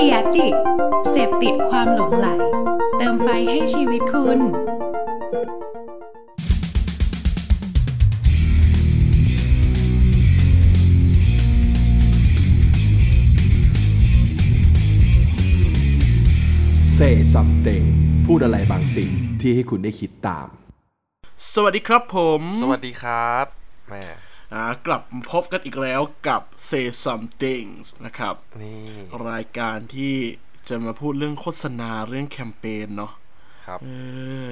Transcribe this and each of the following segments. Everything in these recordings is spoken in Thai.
เดียดิเสพติดความหลงไหล เติมไฟให้ชีวิตคุณเซ่ซัมเตพูดอะไรบางสิ่งที่ให้คุณได้คิดตาม สวัสดีครับผม สวัสดีครับแม่อ่า กลับมาพบกันอีกแล้วกับ Say Something นะครับนี่รายการที่จะมาพูดเรื่องโฆษณาเรื่องแคมเปญเนาะครับเออ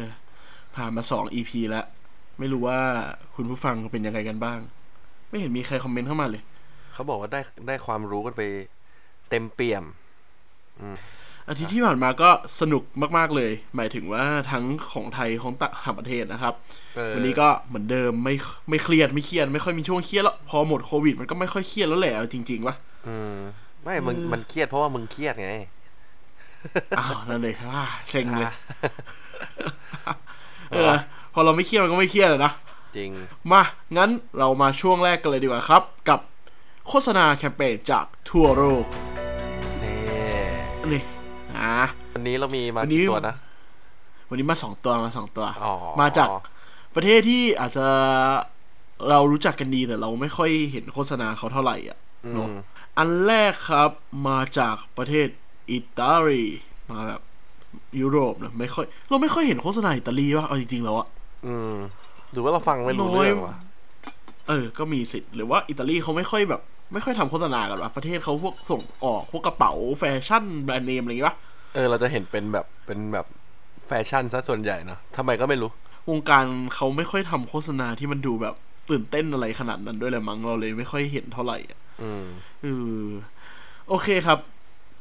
ผ่านมาสอง EP แล้ว ไม่รู้ว่าคุณผู้ฟังเป็นยังไงกันบ้าง ไม่เห็นมีใครคอมเมนต์เข้ามาเลย เขาบอกว่าได้ได้ความรู้กันไปเต็มเปี่ยม อาทิตย์ที่ผ่านมาก็สนุกมากๆเลย หมายถึงว่าทั้งของไทยของต่างประเทศนะครับเออวันนี้ก็เหมือนเดิมไม่ไม่เครียดไม่เครียดไม่ค่อยมีช่วงเครียดแล้วพอหมดโควิด มันก็ไม่ค่อยเครียดแล้วแหละเอาจริงๆวะอืมไม่มึงมันเครียดเพราะว่ามึงเครียดไงอ้าวนั่นเลยว่าเซ็งเลยอะเออพอเราไม่เครียดมันก็ไม่เครียดอะนะจริงมางั้นเรามาช่วงแรกกันเลยดีกว่าครับ กับโฆษณาแคมเปญจากทั่วโลกนี่นี่ นะวันนี้เรามีมาวันนี้กี่ตัวนะ วันนี้มาสองตัวมาสองตัวอ๋อมาจากประเทศที่อาจจะเรารู้จักกันดีแต่เราไม่ค่อยเห็นโฆษณาเขาเท่าไหร่อะอืเนอะมอันแรกครับมาจากประเทศอิตาลีมาแบบยุโรปนะไม่ค่อย เราไม่ค่อยเห็นโฆษณาอิตาลีว่ะเอาจริงๆแล้วอะอืมหรือว่าเราฟังไม่รู้น้อยเรื่องวะเออ ก็มีสิทธิ์หรือว่าอิตาลีเขาไม่ค่อยแบบ ไม่ค่อยทำโฆษณากันวะประเทศเขาพวกส่งออกพวกกระเป๋าแฟชั่นแบรนด์เนมอะไรอย่างงี้ปะเออเราจะเห็นเป็นแบบเป็นแบบแฟชั่นซะส่วนใหญ่เนอะทำไมก็ไม่รู้ วงการเขาไม่ค่อยทำโฆษณาที่มันดูแบบตื่นเต้นอะไรขนาดนั้นด้วยแหละมั้งเราเลยไม่ค่อยเห็นเท่าไหร่อะอืมเออโอเคครับ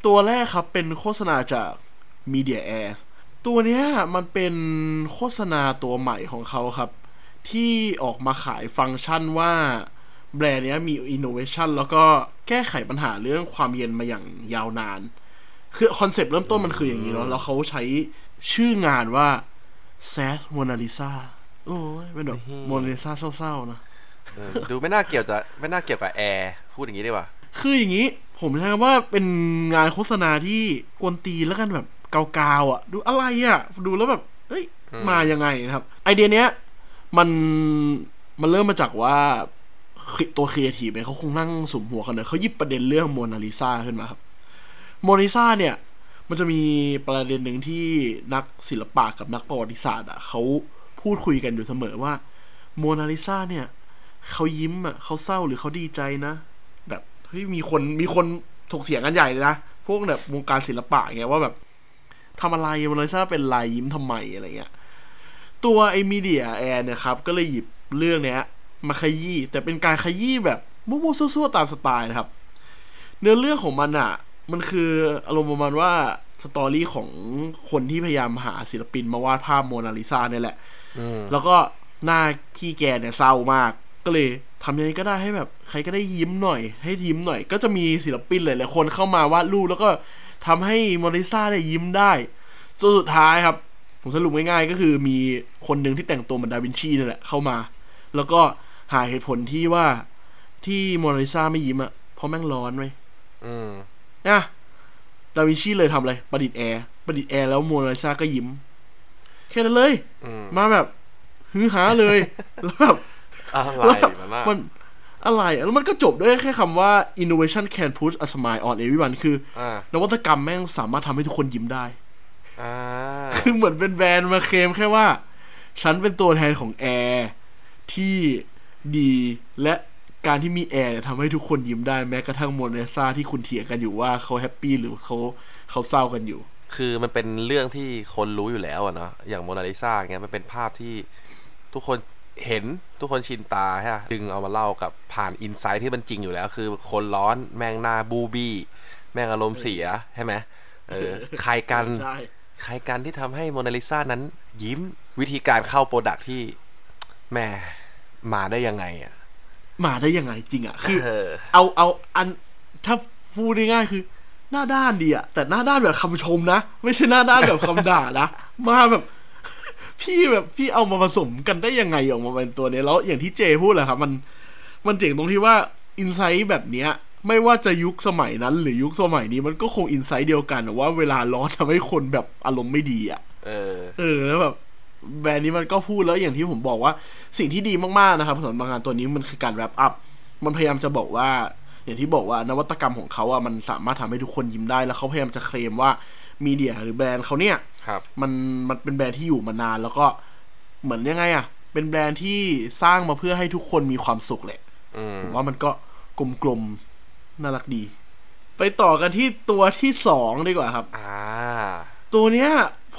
ตัวแรกครับเป็นโฆษณาจาก Midea Air ตัวเนี้ยมันเป็นโฆษณาตัวใหม่ของเขาครับ ที่ออกมาขายฟังก์ชันว่า แบรนด์เนี้ยมี innovation แล้วก็แก้ไขปัญหาเรื่องความเย็นมาอย่างยาวนาน คือคอนเซปต์เริ่มต้นมันคืออย่างนี้เนาะแล้วเขาใช้ชื่องานว่า Sad Mona Lisa โอ้ยเป็นแบบโมนาลิซาเศร้าๆนะเออดูไม่น่าเกี่ยวจะไม่น่าเกี่ยวกับแอร์พูดอย่างนี้ดีกว่าคืออย่างนี้ ผมใช้คำว่าเป็นงานโฆษณาที่กวนตีนแล้วกันแบบเกาๆอะ ดูอะไรอะ ดูแล้วแบบเฮ้ยมายังไงนะครับ ไอเดียเนี้ย มันมันเริ่มมาจากว่า ตัวครีเอทีฟเนี่ยเขาคงนั่งสุมหัวกันเนอะเขาหยิบประเด็นเรื่องโมนาลิซาขึ้นมาครับโมนาลิซาเนี่ย มันจะมีประเด็นหนึ่งที่นักศิลปะกับนักประวัติศาสตร์อะเขาพูดคุยกันอยู่เสมอว่าโมนาลิซาเนี่ยเขายิ้มอะเขาเศร้าหรือเขาดีใจนะ แบบเฮ้ยมีคนมีคนถกเถียงกันใหญ่เลยนะพวกแบบวงการศิลปะเงี้ยว่าแบบทำอะไรโมนาลิซาเป็นลายยิ้มทำไมอะไรเงี้ย ตัวไอ้มีเดียแอร์เนี่ยครับ ก็เลยหยิบเรื่องเนี้ย มาขยี้แต่เป็นการขยี้แบบมั่วๆซั่วๆตามสไตล์นะครับ เนื้อเรื่องของมันอะมันคืออารมณ์ประมาณว่าสตอรี่ของคนที่พยายามหาศิลปินมาวาดภาพโมนาลิซาเนี่ยแหละอืมแล้วก็หน้าพี่แกเนี่ยเศร้ามาก ก็เลยทำยังไงก็ได้ให้แบบ ใครก็ได้ยิ้มหน่อย ให้ยิ้มหน่อย ก็จะมีศิลปินหลายๆคนเข้ามาวาดรูปแล้วก็ทำให้โมนาลิซาเนี่ยยิ้มได้จนสุดท้ายครับ ผมสรุปง่ายๆก็คือมีคนหนึ่งที่แต่งตัวเหมือนดาวินชีนี่แหละเข้ามา แล้วก็ หาเหตุผลที่ว่าที่โมนาลิซาไม่ยิ้มอะเพราะแม่งร้อนไหมอืมนะดาวินชีเลยทำอะไร ประดิษฐ์แอร์ ประดิษฐ์แอร์แล้วโมนาลิซาก็ยิ้ม แค่นั้นเลยอืมมาแบบฮือฮาเลยแล้วแบบอะไรมันน่ะมันอะไรอะแล้วมันก็จบด้วยแค่คำว่า innovation can put a smile on everyone คืออ่านวัตกรรมแม่งสามารถทำให้ทุกคนยิ้มได้อ่าคือเหมือนเป็นแบรนด์มาเคลมแค่ว่า ฉันเป็นตัวแทนของแอร์ที่ ดี และการที่มีแอร์เนี่ยทำให้ทุกคนยิ้มได้แม้กระทั่งโมนาลิซาที่คุณเถียงกันอยู่ว่าเขาแฮปปี้หรือเขาเขาเศร้ากันอยู่ คือมันเป็นเรื่องที่คนรู้อยู่แล้วอะเนาะอย่างโมนาลิซาเงี้ยมันเป็นภาพที่ทุกคนเห็นทุกคนชินตาใช่ปะดึงเอามาเล่ากับผ่านอินไซต์ที่มันจริงอยู่แล้ว คือคนร้อนแมงหนาบูบี้ แมงอารมณ์เสียใช่ไหมเออใครกันใช่ใครกันที่ทำให้โมนาลิซานั้นยิ้มวิธีการเข้าโปรดักที่แหม่ มาได้ยังไงอะ มาได้ยังไงจริงอะ คือเออเอาเอาอันถ้าพูดง่ายๆคือ หน้าด้านดีอะแต่หน้าด้านแบบคำชมนะ ไม่ใช่หน้าด้านแบบคำด่านะ มาแบบ พี่แบบพี่เอามาผสมกันได้ยังไงออกมาเป็นตัวเนี้ยแล้วอย่างที่เจพูดแหละครับ มันมันเจ๋งตรงที่ว่าอินไซต์แบบเนี้ยไม่ว่าจะยุคสมัยนั้น หรือยุคสมัยนี้มันก็คงอินไซต์เดียวกันว่าเวลาร้อนทำให้คนแบบอารมณ์ไม่ดีอะ เออ เออแล้วแบบ แบรนด์นี้มันก็พูดแล้วอย่างที่ผมบอกว่าสิ่งที่ดีมากๆนะครับสำหรับงานตัวนี้มันคือการแรปอัพมันพยายามจะบอกว่า อย่างที่บอกว่านวัตกรรมของเขาอะมันสามารถทำให้ทุกคนยิ้มได้ แล้วเขาพยายามจะเคลมว่ามีเดียหรือแบรนด์เขาเนี่ยครับมันมันเป็นแบรนด์ที่อยู่มานาน แล้วก็เหมือนยังไงอะ เป็นแบรนด์ที่สร้างมาเพื่อให้ทุกคนมีความสุขแหละอืมผมว่ามันก็กลมๆน่ารักดี ไปต่อกันที่ตัวที่สองดีกว่าครับ อ่า ตัวเนี้ย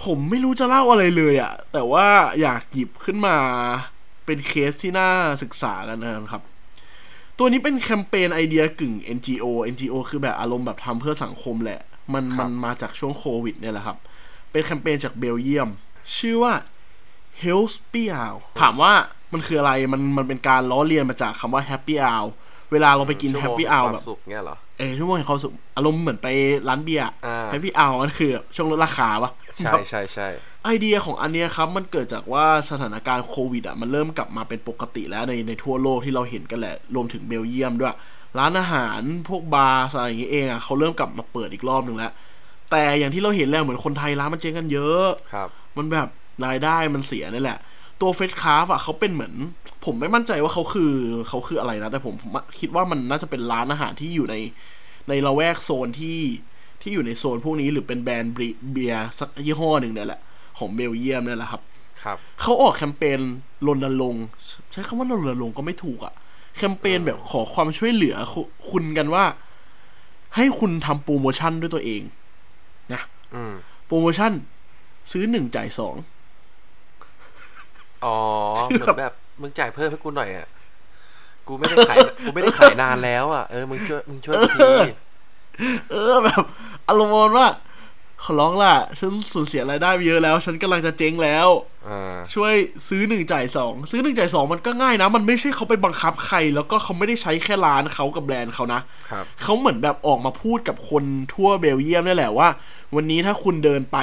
ผมไม่รู้จะเล่าอะไรเลยอะแต่ว่าอยากหยิบขึ้นมาเป็นเคสที่น่าศึกษากันนะครับ ตัวนี้เป็นแคมเปญไอเดียกึ่ง NGO NGO คือแบบอารมณ์แบบทำเพื่อสังคมแหละ มันครับมันมาจากช่วงโควิดเนี่ยแหละครับ เป็นแคมเปญจากเบลเยียม ชื่อว่า Help Happy Hour ถามว่ามันคืออะไร มันมันเป็นการล้อเลียนมาจากคำว่า Happy Hour เวลาเราไปกินชั่วโมง Happy แห่ง Hour ควาแบมบสุข เงี้ยเหรอเออชั่วโมงแห่งความสุขอารมณ์เหมือนไปร้านเบียร์อ่าแฮปปี้เอามันคือช่วงลดราคาปะใช่แบบใช่ใช่ไอเดียของอันเนี้ยครับ มันเกิดจากว่าสถานการณ์โควิดอะมันเริ่มกลับมาเป็นปกติแล้วในในทั่วโลกที่เราเห็นกันแหละ รวมถึงเบลเยียมด้วย ร้านอาหารพวกบาร์อะไรอย่างเงี้ยเองอะเขาเริ่มกลับมาเปิดอีกรอบหนึ่งแล้ว แต่อย่างที่เราเห็นแล้วเหมือนคนไทยร้านมันเจ๊งกันเยอะครับมันแบบรายได้มันเสียนี่แหละ ตัวเฟสคาร์ฟอะเขาเป็นเหมือน ผมไม่มั่นใจว่าเขาคือเขาคืออะไรนะ แต่ผมผมคิดว่ามันน่าจะเป็นร้านอาหารที่อยู่ใน ในละแวกโซนที่ที่อยู่ในโซนพวกนี้หรือเป็นแบรนด์บริเบียร์สักยี่ห้อหนึ่งเนี่ยแหละ ของเบลเยียมเนี่ยแหละครับ ครับเขาออกแคมเปญรณรงค์ใช้คำว่ารณรงค์ก็ไม่ถูกอะแคมเปญแบบขอความช่วยเหลือคุคุณกันว่า ให้คุณทำโปรโมชั่นด้วยตัวเองนะอืมโปรโมชั่นซื้อหนึ่งจ่ายสอง อ๋อเหมือนแบบมึงจ่ายเพิ่มให้กูหน่อยอะกูไม่ได้ขายกูไม่ได้ขายนานแล้วอะเออมึงช่วยมึงช่วยกูทีเออแบบอารมณ์ประมาณว่าขอร้องล่ะ ฉันสูญเสียรายได้ไปเยอะแล้ว ฉันกำลังจะเจ๊งแล้วอ่าช่วยซื้อหนึ่งจ่ายสองซื้อหนึ่งจ่ายสองมันก็ง่ายนะ มันไม่ใช่เขาไปบังคับใคร แล้วก็เขาไม่ได้ใช้แค่ร้านเขากับแบรนด์เขานะครับเขาเหมือนแบบออกมาพูดกับคนทั่วเบลเยียมนี่แหละว่า วันนี้ถ้าคุณเดินไป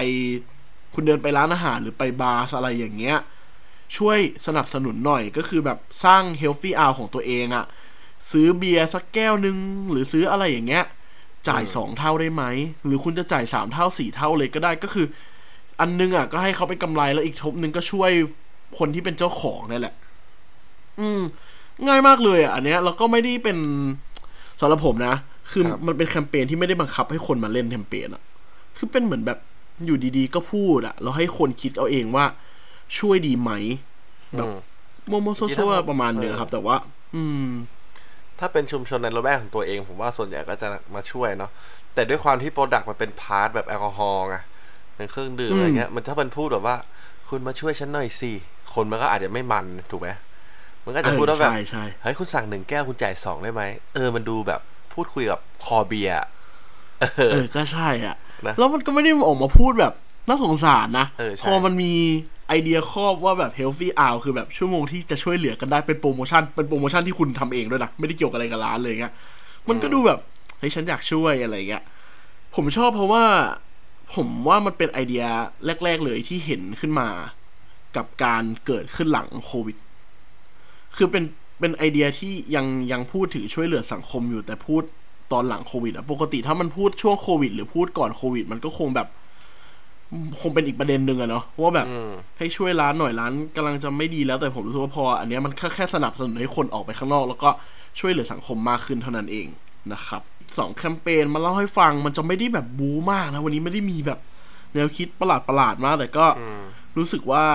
คุณเดินไปร้านอาหารหรือไปบาร์อะไรอย่างเงี้ย ช่วยสนับสนุนหน่อยก็คือแบบสร้างเฮลฟี่อาของตัวเองอะซื้อเบียร์สักแก้วหนึ่งหรือซื้ออะไรอย่างเงี้ย จ่ายสองเท่าได้ไหม หรือคุณจะจ่ายสามเท่าสี่เท่าเลยก็ได้ก็คือ อันนึงอะก็ให้เขาเป็นกำไรแล้วอีกทบนึงก็ช่วยคนที่เป็นเจ้าของนี่แหละ อืม ง่ายมากเลยอะอันเนี้ยแล้วก็ไม่ได้เป็นสำหรับผมนะ คือครับมันเป็นแคมเปญที่ไม่ได้บังคับให้คนมาเล่นแคมเปญอะ คือเป็นเหมือนแบบอยู่ดีๆ ก็พูดอะแล้วให้คนคิดเอาเองว่า ช่วยดีไหมแบบอืมโมโมโซจริงๆโซถ้าประมาณเนี้ยเออครับ แต่ว่า อืม ถ้าเป็นชุมชนในระแวกของตัวเอง ผมว่าส่วนใหญ่ก็จะมาช่วยเนาะแต่ด้วยความที่ product มันเป็น part แบบแอลกอฮอล์ไงเป็นเครื่องดื่มอืมอะไรเงี้ย มันถ้ามันพูดแบบว่า คุณมาช่วยฉันหน่อยสิคนมันก็อาจจะไม่มันถูกไหมมันก็อาจจะพูดว่าแบบใช่ใช่เฮ้ยคุณสั่งหนึ่งแก้วคุณจ่ายสองได้ไหมเออมันดูแบบพูดคุยกับคอเบียร์อะเอเอออก็ใช่อะนะแล้วมันก็ไม่ได้ออกมาพูดแบบน่าสงสารนะเออใช่พอมันมี ไอเดียครอบว่าแบบ healthy hour คือแบบชั่วโมงที่จะช่วยเหลือกันได้เป็นโปรโมชั่น เป็นโปรโมชั่นที่คุณทำเองด้วยนะ ไม่ได้เกี่ยวกับอะไรกับร้านเลยเงี้ย มันก็ดูแบบเฮ้ยฉันอยากช่วยอะไรเงี้ย ผมชอบเพราะว่าผมว่ามันเป็นไอเดียแรก ๆ เลยที่เห็นขึ้นมากับการเกิดขึ้นหลังโควิด คือเป็นเป็นไอเดียที่ยังยังพูดถึงช่วยเหลือสังคมอยู่แต่พูดตอนหลังโควิดอะปกติถ้ามันพูดช่วงโควิด หรือพูดก่อนโควิด มันก็คงแบบ คงเป็นอีกประเด็นหนึ่งอะเนาะว่าแบบอืมให้ช่วยร้านหน่อยร้านกำลังจะไม่ดีแล้วแต่ผมรู้สึกว่าพอ อันเนี้ยมันแค่แค่สนับสนุนให้คนออกไปข้างนอก แล้วก็ช่วยเหลือสังคมมากขึ้นเท่านั้นเองนะครับสองแคมเปญมาเล่าให้ฟังมันจะไม่ได้แบบบู๊มากนะวันนี้ไม่ได้มีแบบแนวคิดประหลาดประหลาดๆมาก แต่ก็อืมรู้สึกว่า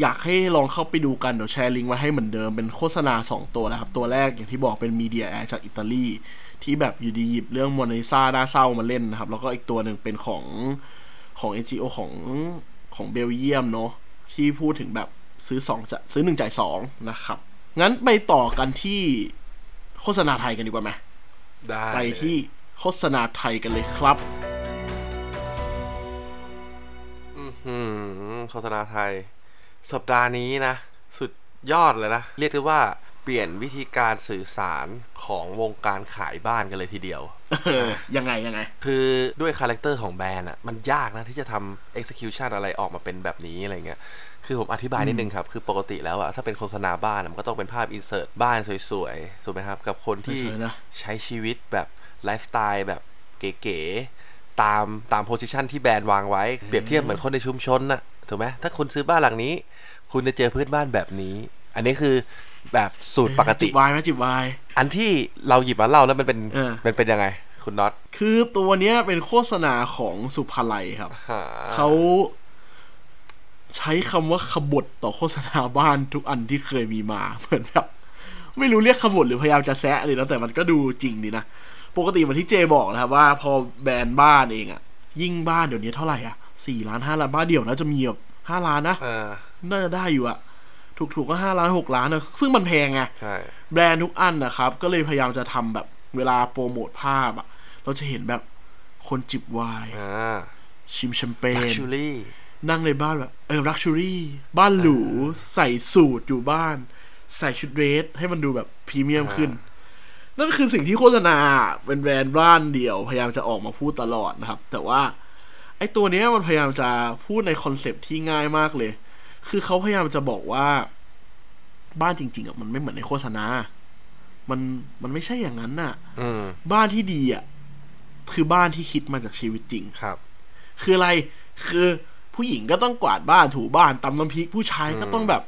อยากให้ลองเข้าไปดูกันเดี๋ยวแชร์ลิงก์ไว้ให้เหมือนเดิมเป็นโฆษณา 2 ตัวนะครับ ตัวแรกอย่างที่บอกเป็นมีเดียแอร์จากอิตาลีที่แบบอยู่ดีหยิบเรื่องโมนาลิซาหน้าเศร้ามาเล่นนะครับ แล้วก็อีกตัวหนึ่งเป็นของ ของ NGO ของของเบลเยียมเนาะที่พูดถึงแบบซื้อสองจะซื้อหนึ่งจ่ายสองนะครับ งั้นไปต่อกันที่โฆษณาไทยกันดีกว่าไหมได้ไปเลยที่โฆษณาไทยกันเลยครับอืมโฆษณาไทย สัปดาห์นี้นะ สุดยอดเลยนะ เรียกได้ว่า เปลี่ยนวิธีการสื่อสารของวงการขายบ้านกันเลยทีเดียว เออ ยังไงยังไง คือด้วย character ของแบรนด์อะ มันยากนะที่จะทำ execution อะไรออกมาเป็นแบบนี้อะไรเงี้ย คือผมอธิบายนิดนึงครับ คือปกติแล้วอะถ้าเป็นโฆษณาบ้านอะมันก็ต้องเป็นภาพ insert บ้านสวยๆ ถูกไหมครับ กับคนที่สวยๆนะ ใช้ชีวิตแบบไลฟ์สไตล์แบบเก๋ๆ ตามตาม position ที่แบรนด์วางไว้ เปรียบเทียบเหมือนคนในชุมชนน่ะ ถูกไหมถ้าคุณซื้อบ้านหลังนี้ คุณจะเจอเพื่อนบ้านแบบนี้ อันนี้คือ แบบสูตรปกติจิบไวน์ไหมจิบไวน์อันที่เราหยิบมาเล่าแล้วมันเป็นเออมันเป็นยังไง คุณน็อตคือตัวเนี้ยเป็นโฆษณาของศุภาลัยครับหาเขาใช้คำว่าขบฏต่อโฆษณาบ้านทุกอันที่เคยมีมาเหมือนแบบไม่รู้เรียกขบฏหรือพยายามจะแซะเลยนะแต่มันก็ดูจริงดีนะปกติเหมือนที่เจบอกนะครับว่าพอแบรนด์บ้านเองอะยิ่งบ้านเดี๋ยวนี้เท่าไหร่อะสี่ล้านห้าล้านบ้านเดี่ยวน่าจะมีแบบห้าล้านนะเออน่าจะได้อยู่อะ ถูกๆก็ห้าล้านหกล้านนะซึ่งมันแพงไงใช่แบรนด์ทุกอันนะครับ ก็เลยพยายามจะทำแบบเวลาโปรโมทภาพอะเราจะเห็นแบบคนจิบไวน์อ่าชิมแชมเปญ luxury นั่งในบ้านแบบเออ luxury บ้านหรู ใส่สูทอยู่บ้าน ใส่ชุดเดรสให้มันดูแบบพรีเมียมขึ้น นั่นคือสิ่งที่โฆษณาเป็นแบรนด์บ้านเดี่ยว พยายามจะออกมาพูดตลอดนะครับ แต่ว่า ไอ้ตัวเนี้ยมันพยายามจะพูดในคอนเซปต์ที่ง่ายมากเลย คือเขาพยายามจะบอกว่า บ้านจริง ๆอะมันไม่เหมือนในโฆษณา มันมันไม่ใช่อย่างนั้นน่ะอืมบ้านที่ดีอะคือบ้านที่คิดมาจากชีวิตจริงครับ คืออะไรคือผู้หญิงก็ต้องกวาดบ้านถูบ้านตำน้ำพริกผู้ชายก็ต้องแบบ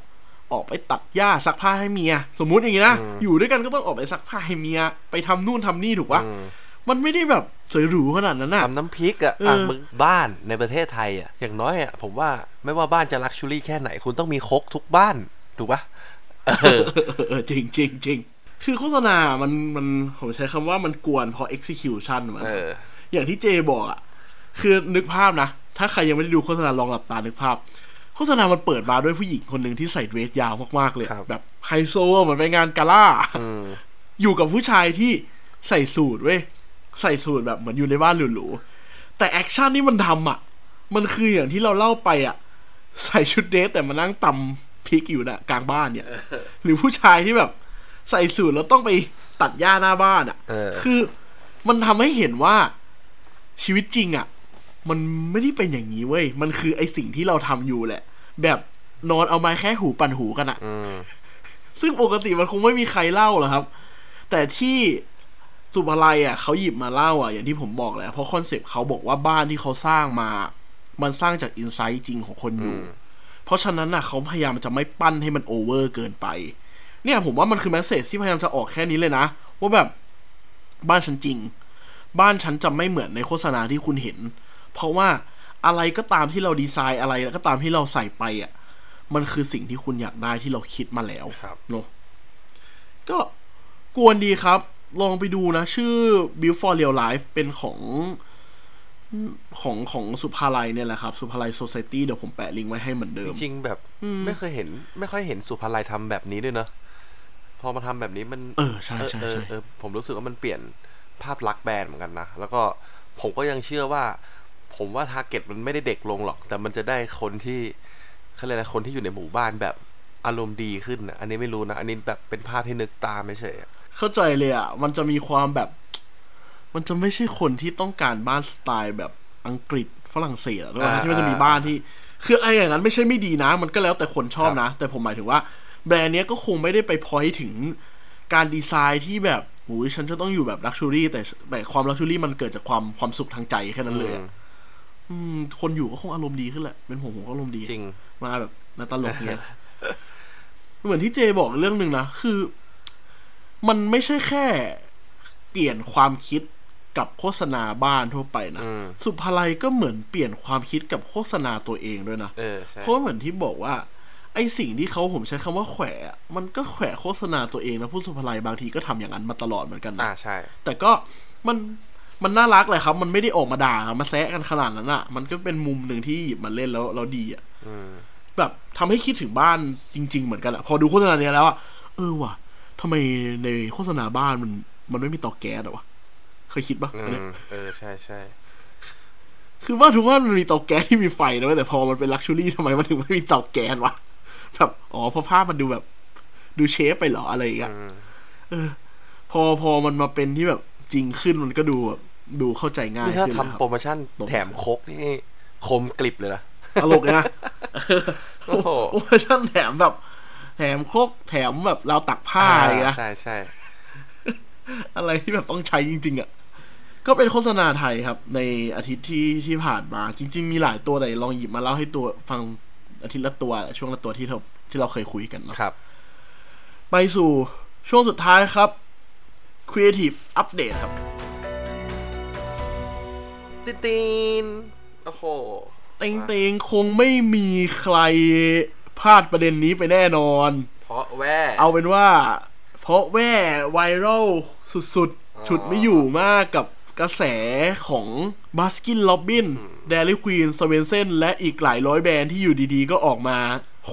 ออกไปตัดหญ้าซักผ้าให้เมีย สมมุติอย่างนี้นะอยู่ด้วยกันก็ต้องออกไปซักผ้าให้เมีย ไปทำนู่นทำนี่ถูกปะอื มมันไม่ได้แบบสวยหรูขนาดนั้นน่ะทำน้ำพริกอะเอออะมึงบ้านในประเทศไทยอะอย่างน้อยอะผมว่าไม่ว่าบ้านจะลักชูรี่แค่ไหนคุณต้องมีครกทุกบ้าน ถูกปะเออเออเออจริงจริงจริงคือโฆษณา มันมันผมใช้คำว่ามันกวนเพราะ execution มันเอออย่างที่เจบอกอะคือนึกภาพนะ ถ้าใครยังไม่ได้ดูโฆษณาลองหลับตานึกภาพ โฆษณา มันเปิดมาด้วยผู้หญิงคนหนึ่งที่ใส่เดรสยาวมากๆเลยครับแบบไฮโซอะเหมือนไปงานกาล่าอืมอยู่กับผู้ชายที่ใส่สูทเว้ย ใส่สูทแบบเหมือนอยู่ในบ้านหรูๆแต่ action ที่มันทำอะ มันคืออย่างที่เราเล่าไปอะ ใส่ชุดเดรสแต่มานั่งตำพริกอยู่น่ะกลางบ้านเนี่ย หรือผู้ชายที่แบบ ใส่สูทแล้วต้องไปตัดหญ้าหน้าบ้านอะเออคือมันทำให้เห็นว่าชีวิตจริงอะ มันไม่ได้เป็นอย่างนี้เว้ย มันคือไอสิ่งที่เราทำอยู่แหละ แบบนอนเอาไม้แคะหูปั่นหูกันอะอืมซึ่งปกติมันคงไม่มีใครเล่าหรอกครับ แต่ที่ ศุภาลัยอะเขาหยิบมาเล่าอะอย่างที่ผมบอกแหละเพราะคอนเซปต์เขาบอกว่าบ้านที่เขาสร้างมา มันสร้างจาก insight จริงของคนอยู่อืมเพราะฉะนั้นน่ะเขาพยายามจะไม่ปั้นให้มันโอเวอร์เกินไป เนี่ยผมว่ามันคือ message ที่พยายามจะออกแค่นี้เลยนะ ว่าแบบบ้านฉันจริง บ้านฉันจะไม่เหมือนในโฆษณาที่คุณเห็น เพราะว่าอะไรก็ตามที่เราดีไซน์อะไรก็ตามที่เราใส่ไปอะมันคือสิ่งที่คุณอยากได้ที่เราคิดมาแล้วครับเนอะก็กวนดีครับ ลองไปดูนะ ชื่อ Build for Real Life เป็นของของของสุภาลัยเนี่ยแหละครับ สุภาลัย Society เดี๋ยวผมแปะลิงก์ไว้ให้เหมือนเดิจมริงๆแบบอืมไม่เคยเห็น ไม่ค่อยเห็นสุภาลัยทำแบบนี้ด้วยเนอะพอมาทำแบบนี้มัน เออใช่ใช่เออใช่เออผมรู้สึกว่ามันเปลี่ยนภาพลักษณ์แบรนด์เหมือนกันนะ แล้วก็ผมก็ยังเชื่อว่า ผมว่าทาร์เก็ตมันไม่ได้เด็กลงหรอก แต่มันจะได้คนที่เขาเรียกอะไรคนที่อยู่ในหมู่บ้านแบบอารมณ์ดีขึ้นนะอันนี้ไม่รู้นะ อันนี้แบบเป็นภาพที่นึกตามไม่เฉยๆอะ เข้าใจเลยอะ มันจะมีความแบบ มันจะไม่ใช่คนที่ต้องการบ้านสไตล์แบบอังกฤษฝรั่งเศสอะด้วยที่มันจะมีบ้านที่ คือไอ้อย่างนั้นไม่ใช่ไม่ดีนะ มันก็แล้วแต่คนชอบนะ แต่ผมหมายถึงว่า แบรนด์เนี้ยก็คงไม่ได้ไปพอยถึงการดีไซน์ที่แบบโอ้ยฉันจะต้องอยู่แบบ luxury แต่แต่ความ luxury มันเกิดจากความความสุขทางใจแค่นั้นเลยอะอืมคนอยู่ก็คงอารมณ์ดีขึ้นแหละ เป็นผมผมก็อารมณ์ดีจริงมาแบบในตลกเนี้ยเหมือนที่เจบอกเรื่องหนึ่งนะคือ มันไม่ใช่แค่เปลี่ยนความคิดกับโฆษณาบ้านทั่วไปนะอืมสุภาลัยก็เหมือนเปลี่ยนความคิดกับโฆษณาตัวเองด้วยนะเออใช่เพราะว่าเหมือนที่บอกว่า ไอสิ่งที่เขาผมใช้คำว่าแขวะ มันก็แขวะโฆษณาตัวเองนะผู้สุภาลัยบางทีก็ทำอย่างนั้นมาตลอดเหมือนกันนะอ่าใช่ แต่ก็มันมันน่ารักเลยครับ มันไม่ได้ออกมาด่าครับมาแซะกันขนาดนั้นอะ มันก็เป็นมุมหนึ่งที่หยิบมาเล่นแล้วแล้วดีอะอืมแบบทำให้คิดถึงบ้านจริง ๆ เหมือนกันอะพอดูโฆษณาเนี้ยแล้วอะเออว่ะ ทำไมในโฆษณาบ้านมัน มันไม่มีเตาแก๊สอะวะ เคยคิดปะอือันเนี้ยมเออ ใช่ใช่คือว่าทุกว่านมันมีเตาแก๊สที่มีไฟนะเว้ยแต่พอมันเป็นลักชัวรี่ทำไมมันถึงไม่มีเตาแก๊สวะแบบอ๋อเพราะภาพมันดูแบบ ดูเชฟไปเหรออะไรอย่างเงี้ยอืมเออ พอพอมันมาเป็นที่แบบจริงขึ้นมันก็ดูแบบดูเข้าใจง่ายนี่ถ้าขึ้นทำนะคโปรรับโมชั่นตรงแถมโคกนี่คมกลิบเลยนะตลกเลยนะโอ้โหโอ้ชั่นแถมแบบ แถมโคกแถมแบบเราวตักผ้าอะไรอย่างเงี้ยใช่ใช่อะไรที่แบบต้องใช้จริง ๆ อะ ก็เป็นโฆษณาไทยครับ ในอาทิตย์ที่ที่ผ่านมา จริง ๆ มีหลายตัวแต่ลองหยิบมาเล่าให้ตัวฟังอาทิตย์ละตัว ช่วงละตัวที่เราที่เราเคยคุยกันเนาะครับ ไปสู่ช่วงสุดท้ายครับ Creative Update ครับตินตินโอ้โหเต็งเตงคงไม่มีใคร พลาดประเด็นนี้ไปแน่นอน เพราะว่าเอาเป็นว่า เพราะว่า viral สุดอ๋อๆฉุดไม่อยู่มากกับกระแสของบ a สกินล็อบบินเดลิควีนสเวนเซนและอีกหลายร้อยแบรนด์ที่อยู่ดีๆ ก็ออกมา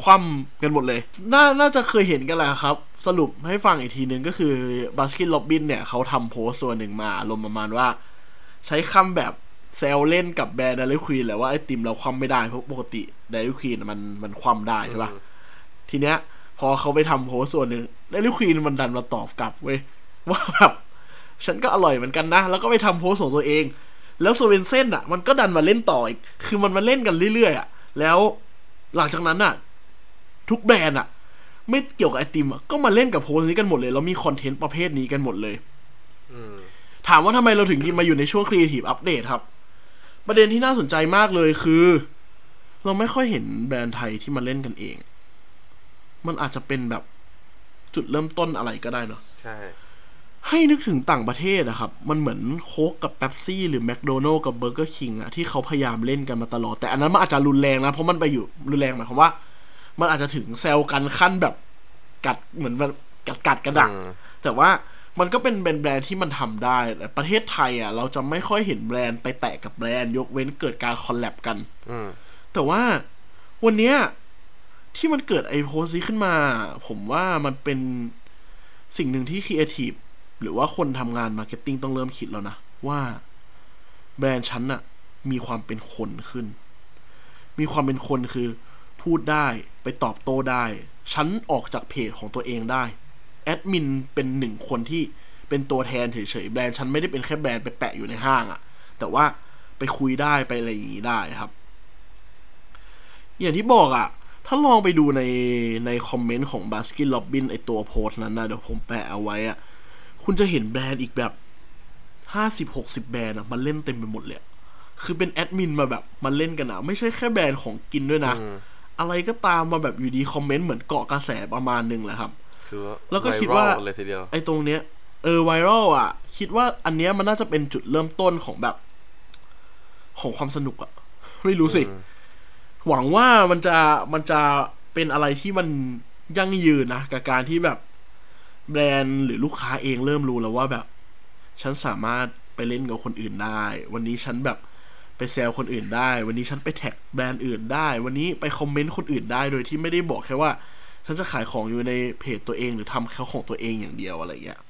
คว่ำกันหมดเลย น่า น่าจะเคยเห็นกันแหละครับ สรุปให้ฟังอีกทีหนึ่งก็คือบ a สกินล็อบบินเนี่ยเขาทำโพสต์ตัวหนึ่งมาอารมณ์ประมาณว่า ใช้คำแบบ แซวเล่นกับแบรนด์ Dairy Queen แหละว่าไอติมเราคว่ำไม่ได้เพราะปกติ Dairy Queen มันมันคว่ำได้ใช่ปะทีเนี้ย พอเขาไปทำโพสต์ตัวหนึ่ง Dairy Queen มันดันมาตอบกลับเว้ยว่าแบบฉันก็อร่อยเหมือนกันนะ แล้วก็ไปทำโพสต์ของตัวเอง แล้ว Swensen's อะ มันก็ดันมาเล่นต่ออีก คือมันมาเล่นกันเรื่อยๆอะ แล้วหลังจากนั้นอะ ทุกแบรนด์อะ ไม่เกี่ยวกับไอติมอะก็มาเล่นกับโพสต์นี้กันหมดเลย แล้วมี content ประเภทนี้กันหมดเลยอืมถามว่าทำไมเราถึงมาอยู่ในช่วง Creative Update ครับ ประเด็นที่น่าสนใจมากเลยคือ เราไม่ค่อยเห็นแบรนด์ไทยที่มาเล่นกันเอง มันอาจจะเป็นแบบจุดเริ่มต้นอะไรก็ได้เนาะใช่ ให้นึกถึงต่างประเทศอะครับ มันเหมือนโค้กกับเ e ปซี่หรือแมคโดนัลด์กับเบอร์เกอร์คิงอะที่เขาพยายามเล่นกันมาตลอด แต่อันนั้นมันอาจจะรุนแรงนะ เพราะมันไปอยู่รุนแรงหมายความว่า มันอาจจะถึงแซวกันขั้นแบบกัดเหมือนแบบกัดกัดกระดักอืมแต่ว่า มันก็เป็นแบรนด์ที่มันทำได้แต่ประเทศไทยอะ เราจะไม่ค่อยเห็นแบรนด์ไปแตะกับแบรนด์ ยกเว้นเกิดการ collab กันอืมแต่ว่าวันเนี้ยที่มันเกิดไอโพสต์นี้ขึ้นมา ผมว่ามันเป็นสิ่งหนึ่งที่ครีเอทีฟหรือว่าคนทำงาน marketing ต้องเริ่มคิดแล้วนะ ว่าแบรนด์ฉันน่ะ มีความเป็นคนขึ้น มีความเป็นคนคือ พูดได้ไปตอบโต้ได้ ฉันออกจากเพจของตัวเองได้ แอดมินเป็นหนึ่งคนที่เป็นตัวแทนเฉยๆแบรนด์ฉันไม่ได้เป็นแค่แบรนด์ไปแปะอยู่ในห้างอะแต่ว่าไปคุยได้ไปอะไรอย่างนี้ได้ครับ อย่างที่บอกอะถ้าลองไปดูในในคอมเมนต์ของ Baskin Robbins ไอตัวโพสต์นั้นนะเดี๋ยวผมแปะเอาไว้อะคุณจะเห็นแบรนด์อีกแบบห้าสิบหกสิบแบรนด์อะมันเล่นเต็มไปหมดเลยอะคือเป็นแอดมินมาแบบมันเล่นกันอะไม่ใช่แค่แบรนด์ของกินด้วยนะอืมอะไรก็ตามมาแบบอยู่ดีคอมเมนต์เหมือนเกาะกระแสประมาณหนึ่งแหละครับ คือว่าแล้วก็คิดว่าไวรัลเลยทีเดียวไอ้ตรงเนี้ยเออไวรัลอะ คิดว่าอันเนี้ยมันน่าจะเป็นจุดเริ่มต้นของแบบ ของความสนุกอะ ไม่รู้สิอืมหวังว่ามันจะมันจะเป็นอะไรที่มันยั่งยืนนะ กับการที่แบบ แบรนด์หรือลูกค้าเองเริ่มรู้แล้วว่าแบบ ฉันสามารถไปเล่นกับคนอื่นได้ วันนี้ฉันแบบไปแซวคนอื่นได้ วันนี้ฉันไปแท็กแบรนด์อื่นได้ วันนี้ไปคอมเมนต์คนอื่นได้ โดยที่ไม่ได้บอกแค่ว่า ฉันจะขายของอยู่ในเพจตัวเองหรือทำแค่ของตัวเองอย่างเดียวอะไรอย่างเงี้ย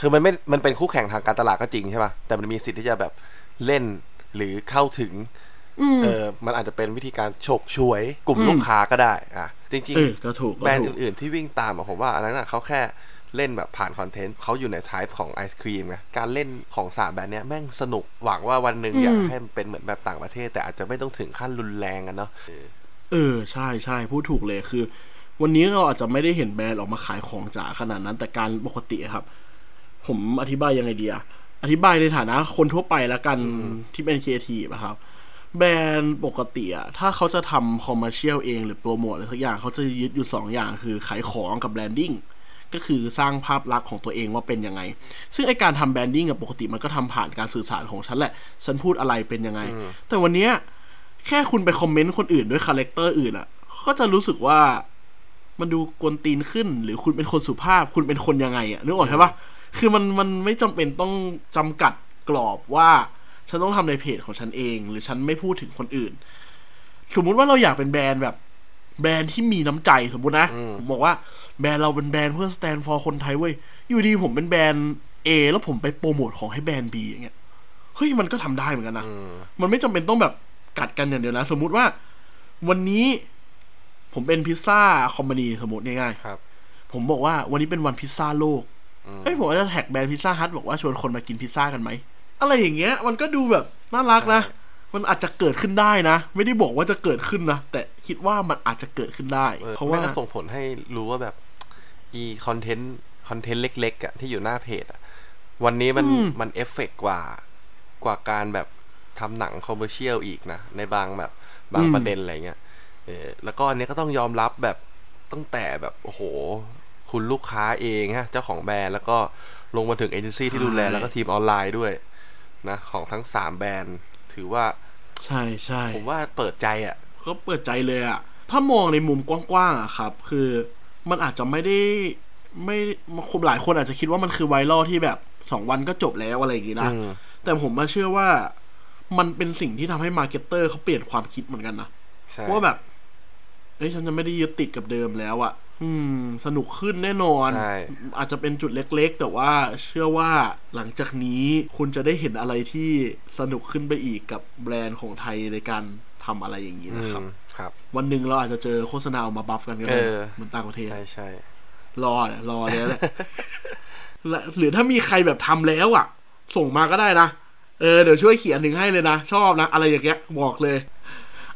คือมันไม่ มันเป็นคู่แข่งทางการตลาดก็จริงใช่ป่ะ แต่มันมีสิทธิ์ที่จะแบบเล่นหรือเข้าถึงอืมเออ มันอาจจะเป็นวิธีการฉกฉวยกลุ่มอืมลูกค้าก็ได้ อะ จริงเออก็ถูกๆก็แบรนด์ถูกอื่นๆที่วิ่งตามอะผมว่าอันนั้นอะเขาแค่เล่นแบบผ่านคอนเทนต์เขาอยู่ในไทป์ของไอศครีมไงการเล่นของสามแบรนด์เนี้ยแม่งสนุกหวังว่าวันหนึ่งอยากให้มันเป็นเหมือนแบบต่างประเทศ แต่อาจจะไม่ต้องถึงขั้นรุนแรงกันเนาะ เออเออใช่ใช่พูดถูกเลยคือ วันนี้เราอาจจะไม่ได้เห็นแบรนด์ออกมาขายของจ๋าขนาดนั้น แต่การปกติอะครับ ผมอธิบายยังไงดีอะอธิบายในฐานะคนทั่วไปแล้วกันที่เป็นครีเอทีฟอะครับ แบรนด์ปกติอะถ้าเขาจะทำ commercial เองหรือโปรโมทอะไรสักอย่างเขาจะยึดอยู่สองอย่างคือขายของกับ branding ก็คือสร้างภาพลักษณ์ของตัวเองว่าเป็นยังไง ซึ่งไอการทำ branding กับปกติมันก็ทำผ่านการสื่อสารของฉันแหละ ฉันพูดอะไรเป็นยังไง แต่วันเนี้ยแค่คุณไปคอมเมนต์คนอื่นด้วยคาแรคเตอร์อื่นอะก็จะรู้สึกว่า มันดูกวนตีนขึ้น หรือคุณเป็นคนสุภาพคุณเป็นคนยังไงอะนึกออกใช่ปะคือมันมันไม่จำเป็นต้องจำกัดกรอบว่า ฉันต้องทำในเพจของฉันเอง หรือฉันไม่พูดถึงคนอื่น สมมุติว่าเราอยากเป็นแบรนด์แบบ แบรนด์ที่มีน้ำใจสมมุตินะอืมผมบอกว่าแบรนด์เราเป็นแบรนด์เพื่อ stand for คนไทยเว้ยอยู่ดีผมเป็นแบรนด์ A แล้วผมไปโปรโมทของให้แบรนด์ B อย่างเงี้ยเฮ้ยมันก็ทำได้เหมือนกันนะอืมมันไม่จำเป็นต้องแบบกัดกันอย่างเดียวนะ สมมุติว่า วันนี้ ผมเป็นพิซซ่าcompany สมมติง่ายครับๆผมบอกว่าวันนี้เป็นวันพิซซ่าโลกอืมเอ้ยผมอาจจะแท็กแบรนด์ Pizza Hut บอกว่าชวนคนมากินพิซซ่ากันไหมอะไรอย่างเงี้ย มันก็ดูแบบน่ารักนะใช่มันอาจจะเกิดขึ้นได้นะ ไม่ได้บอกว่าจะเกิดขึ้นนะ แต่คิดว่ามันอาจจะเกิดขึ้นได้เออเพราะว่าแม่งก็ส่งผลให้รู้ว่าแบบอีคอนเทนต์คอนเทนต์เล็กๆอะที่อยู่หน้าเพจอะวันนี้มันอืมมันเอฟเฟกกว่ากว่าการแบบทำหนัง commercial อีกนะ ในบางแบบบางอืมประเด็นอะไรเงี้ย เออแล้วก็อันเนี้ยก็ต้องยอมรับแบบตั้งแต่แบบโอ้โห คุณลูกค้าเองฮะ เจ้าของแบรนด์แล้วก็ลงมาถึงเอเจนซี่ที่ดูแลแล้วก็ทีมออนไลน์ด้วยนะของทั้งสามแบรนด์ถือว่า ใช่ใช่ผมว่าเปิดใจอะก็เปิดใจเลยอะถ้ามองในมุมกว้างๆอะครับ คือมันอาจจะไม่ได้ไม่คนหลายคนอาจจะคิดว่ามันคือไวรัลที่แบบสองวันก็จบแล้วอะไรอย่างงี้นะอืมแต่ผมมาเชื่อว่ามันเป็นสิ่งที่ทำให้ marketer เขาเปลี่ยนความคิดเหมือนกันนะใช่ว่าแบบ เอ้ยฉันจะไม่ได้ยึดติดกับเดิมแล้วอะอืม สนุกขึ้นแน่นอนใช่อาจจะเป็นจุดเล็กๆ แต่ว่าเชื่อว่าหลังจากนี้คุณจะได้เห็นอะไรที่สนุกขึ้นไปอีกกับแบรนด์ของไทยในการทำอะไรอย่างนี้นะครับอืมครับ วันหนึ่งเราอาจจะเจอโฆษณาออกมาบัฟกันก็ได้เออเหมือนต่างประเทศใช่ใช่รอเนี่ยรอเลยแหละและหรือถ้ามีใครแบบทำแล้วอะ ส่งมาก็ได้นะ เออเดี๋ยวช่วยเขียนหนึ่งให้เลยนะ ชอบนะ อะไรอย่างเงี้ยบอกเลย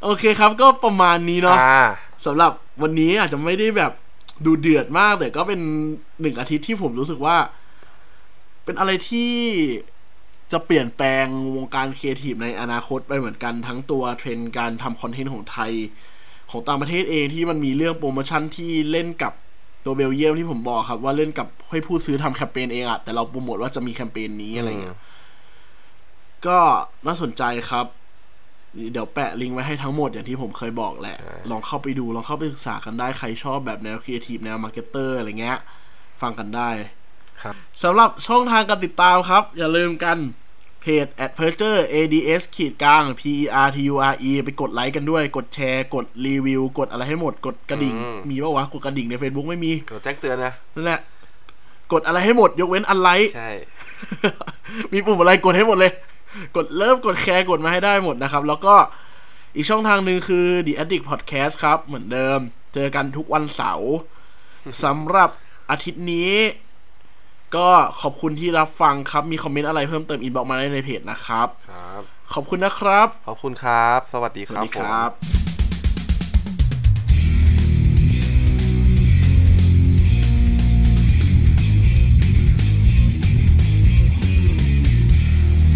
โอเคครับก็ประมาณนี้เนาะอ่า สำหรับวันนี้อาจจะไม่ได้แบบดูเดือดมากแต่ก็เป็นหนึ่งอาทิตย์ที่ผมรู้สึกว่า เป็นอะไรที่จะเปลี่ยนแปลงวงการครีเอทีฟในอนาคตไปเหมือนกันทั้งตัวเทรนด์การทำคอนเทนต์ของไทย ของต่างประเทศเองที่มันมีเรื่องโปรโมชั่นที่เล่นกับตัวเบลเยียมที่ผมบอกครับว่าเล่นกับให้ผู้ซื้อทำแคมเปญเองอะแต่เราโปรโมทว่าจะมีแคมเปญนี้อะไรเงี้ยก็น่าสนใจครับ เดี๋ยวแปะลิงก์ไว้ให้ทั้งหมดอย่างที่ผมเคยบอกแหละใช่ลองเข้าไปดู ลองเข้าไปศึกษากันได้ใครชอบแบบแนวครีเอทีฟแนว marketer อะไรเงี้ย ฟังกันได้ครับสำหรับช่องทางการติดตามครับ อย่าลืมกันเพจ a d p e r t u r e ads ขีดกลาง p e r t u r e ไปกดไลค์กันด้วย กดแชร์ กดรีวิว กดอะไรให้หมด กดกระดิ่งอืมมีปะวะ กดกระดิ่งใน Facebook ไม่มีเดี๋ยวแจ้งเตือนนะนั่นแหละ กดอะไรให้หมด ยกเว้นอันไลค์ใช่ มีปุ่มอะไรกดให้หมดเลย กดเริ่มกดแชร์กดมาให้ได้หมดนะครับ แล้วก็อีกช่องทางหนึ่งคือ The Addict Podcast ครับ เหมือนเดิม เจอกันทุกวันเสาร์สำหรับอาทิตย์นี้ ก็ขอบคุณที่รับฟังครับ มีคอมเมนต์อะไรเพิ่มเติมอินบอกมาได้ในเพจนะครับ ครับ ขอบคุณนะครับ ขอบคุณครับ สวัสดีสควัสรับดีผคม รับ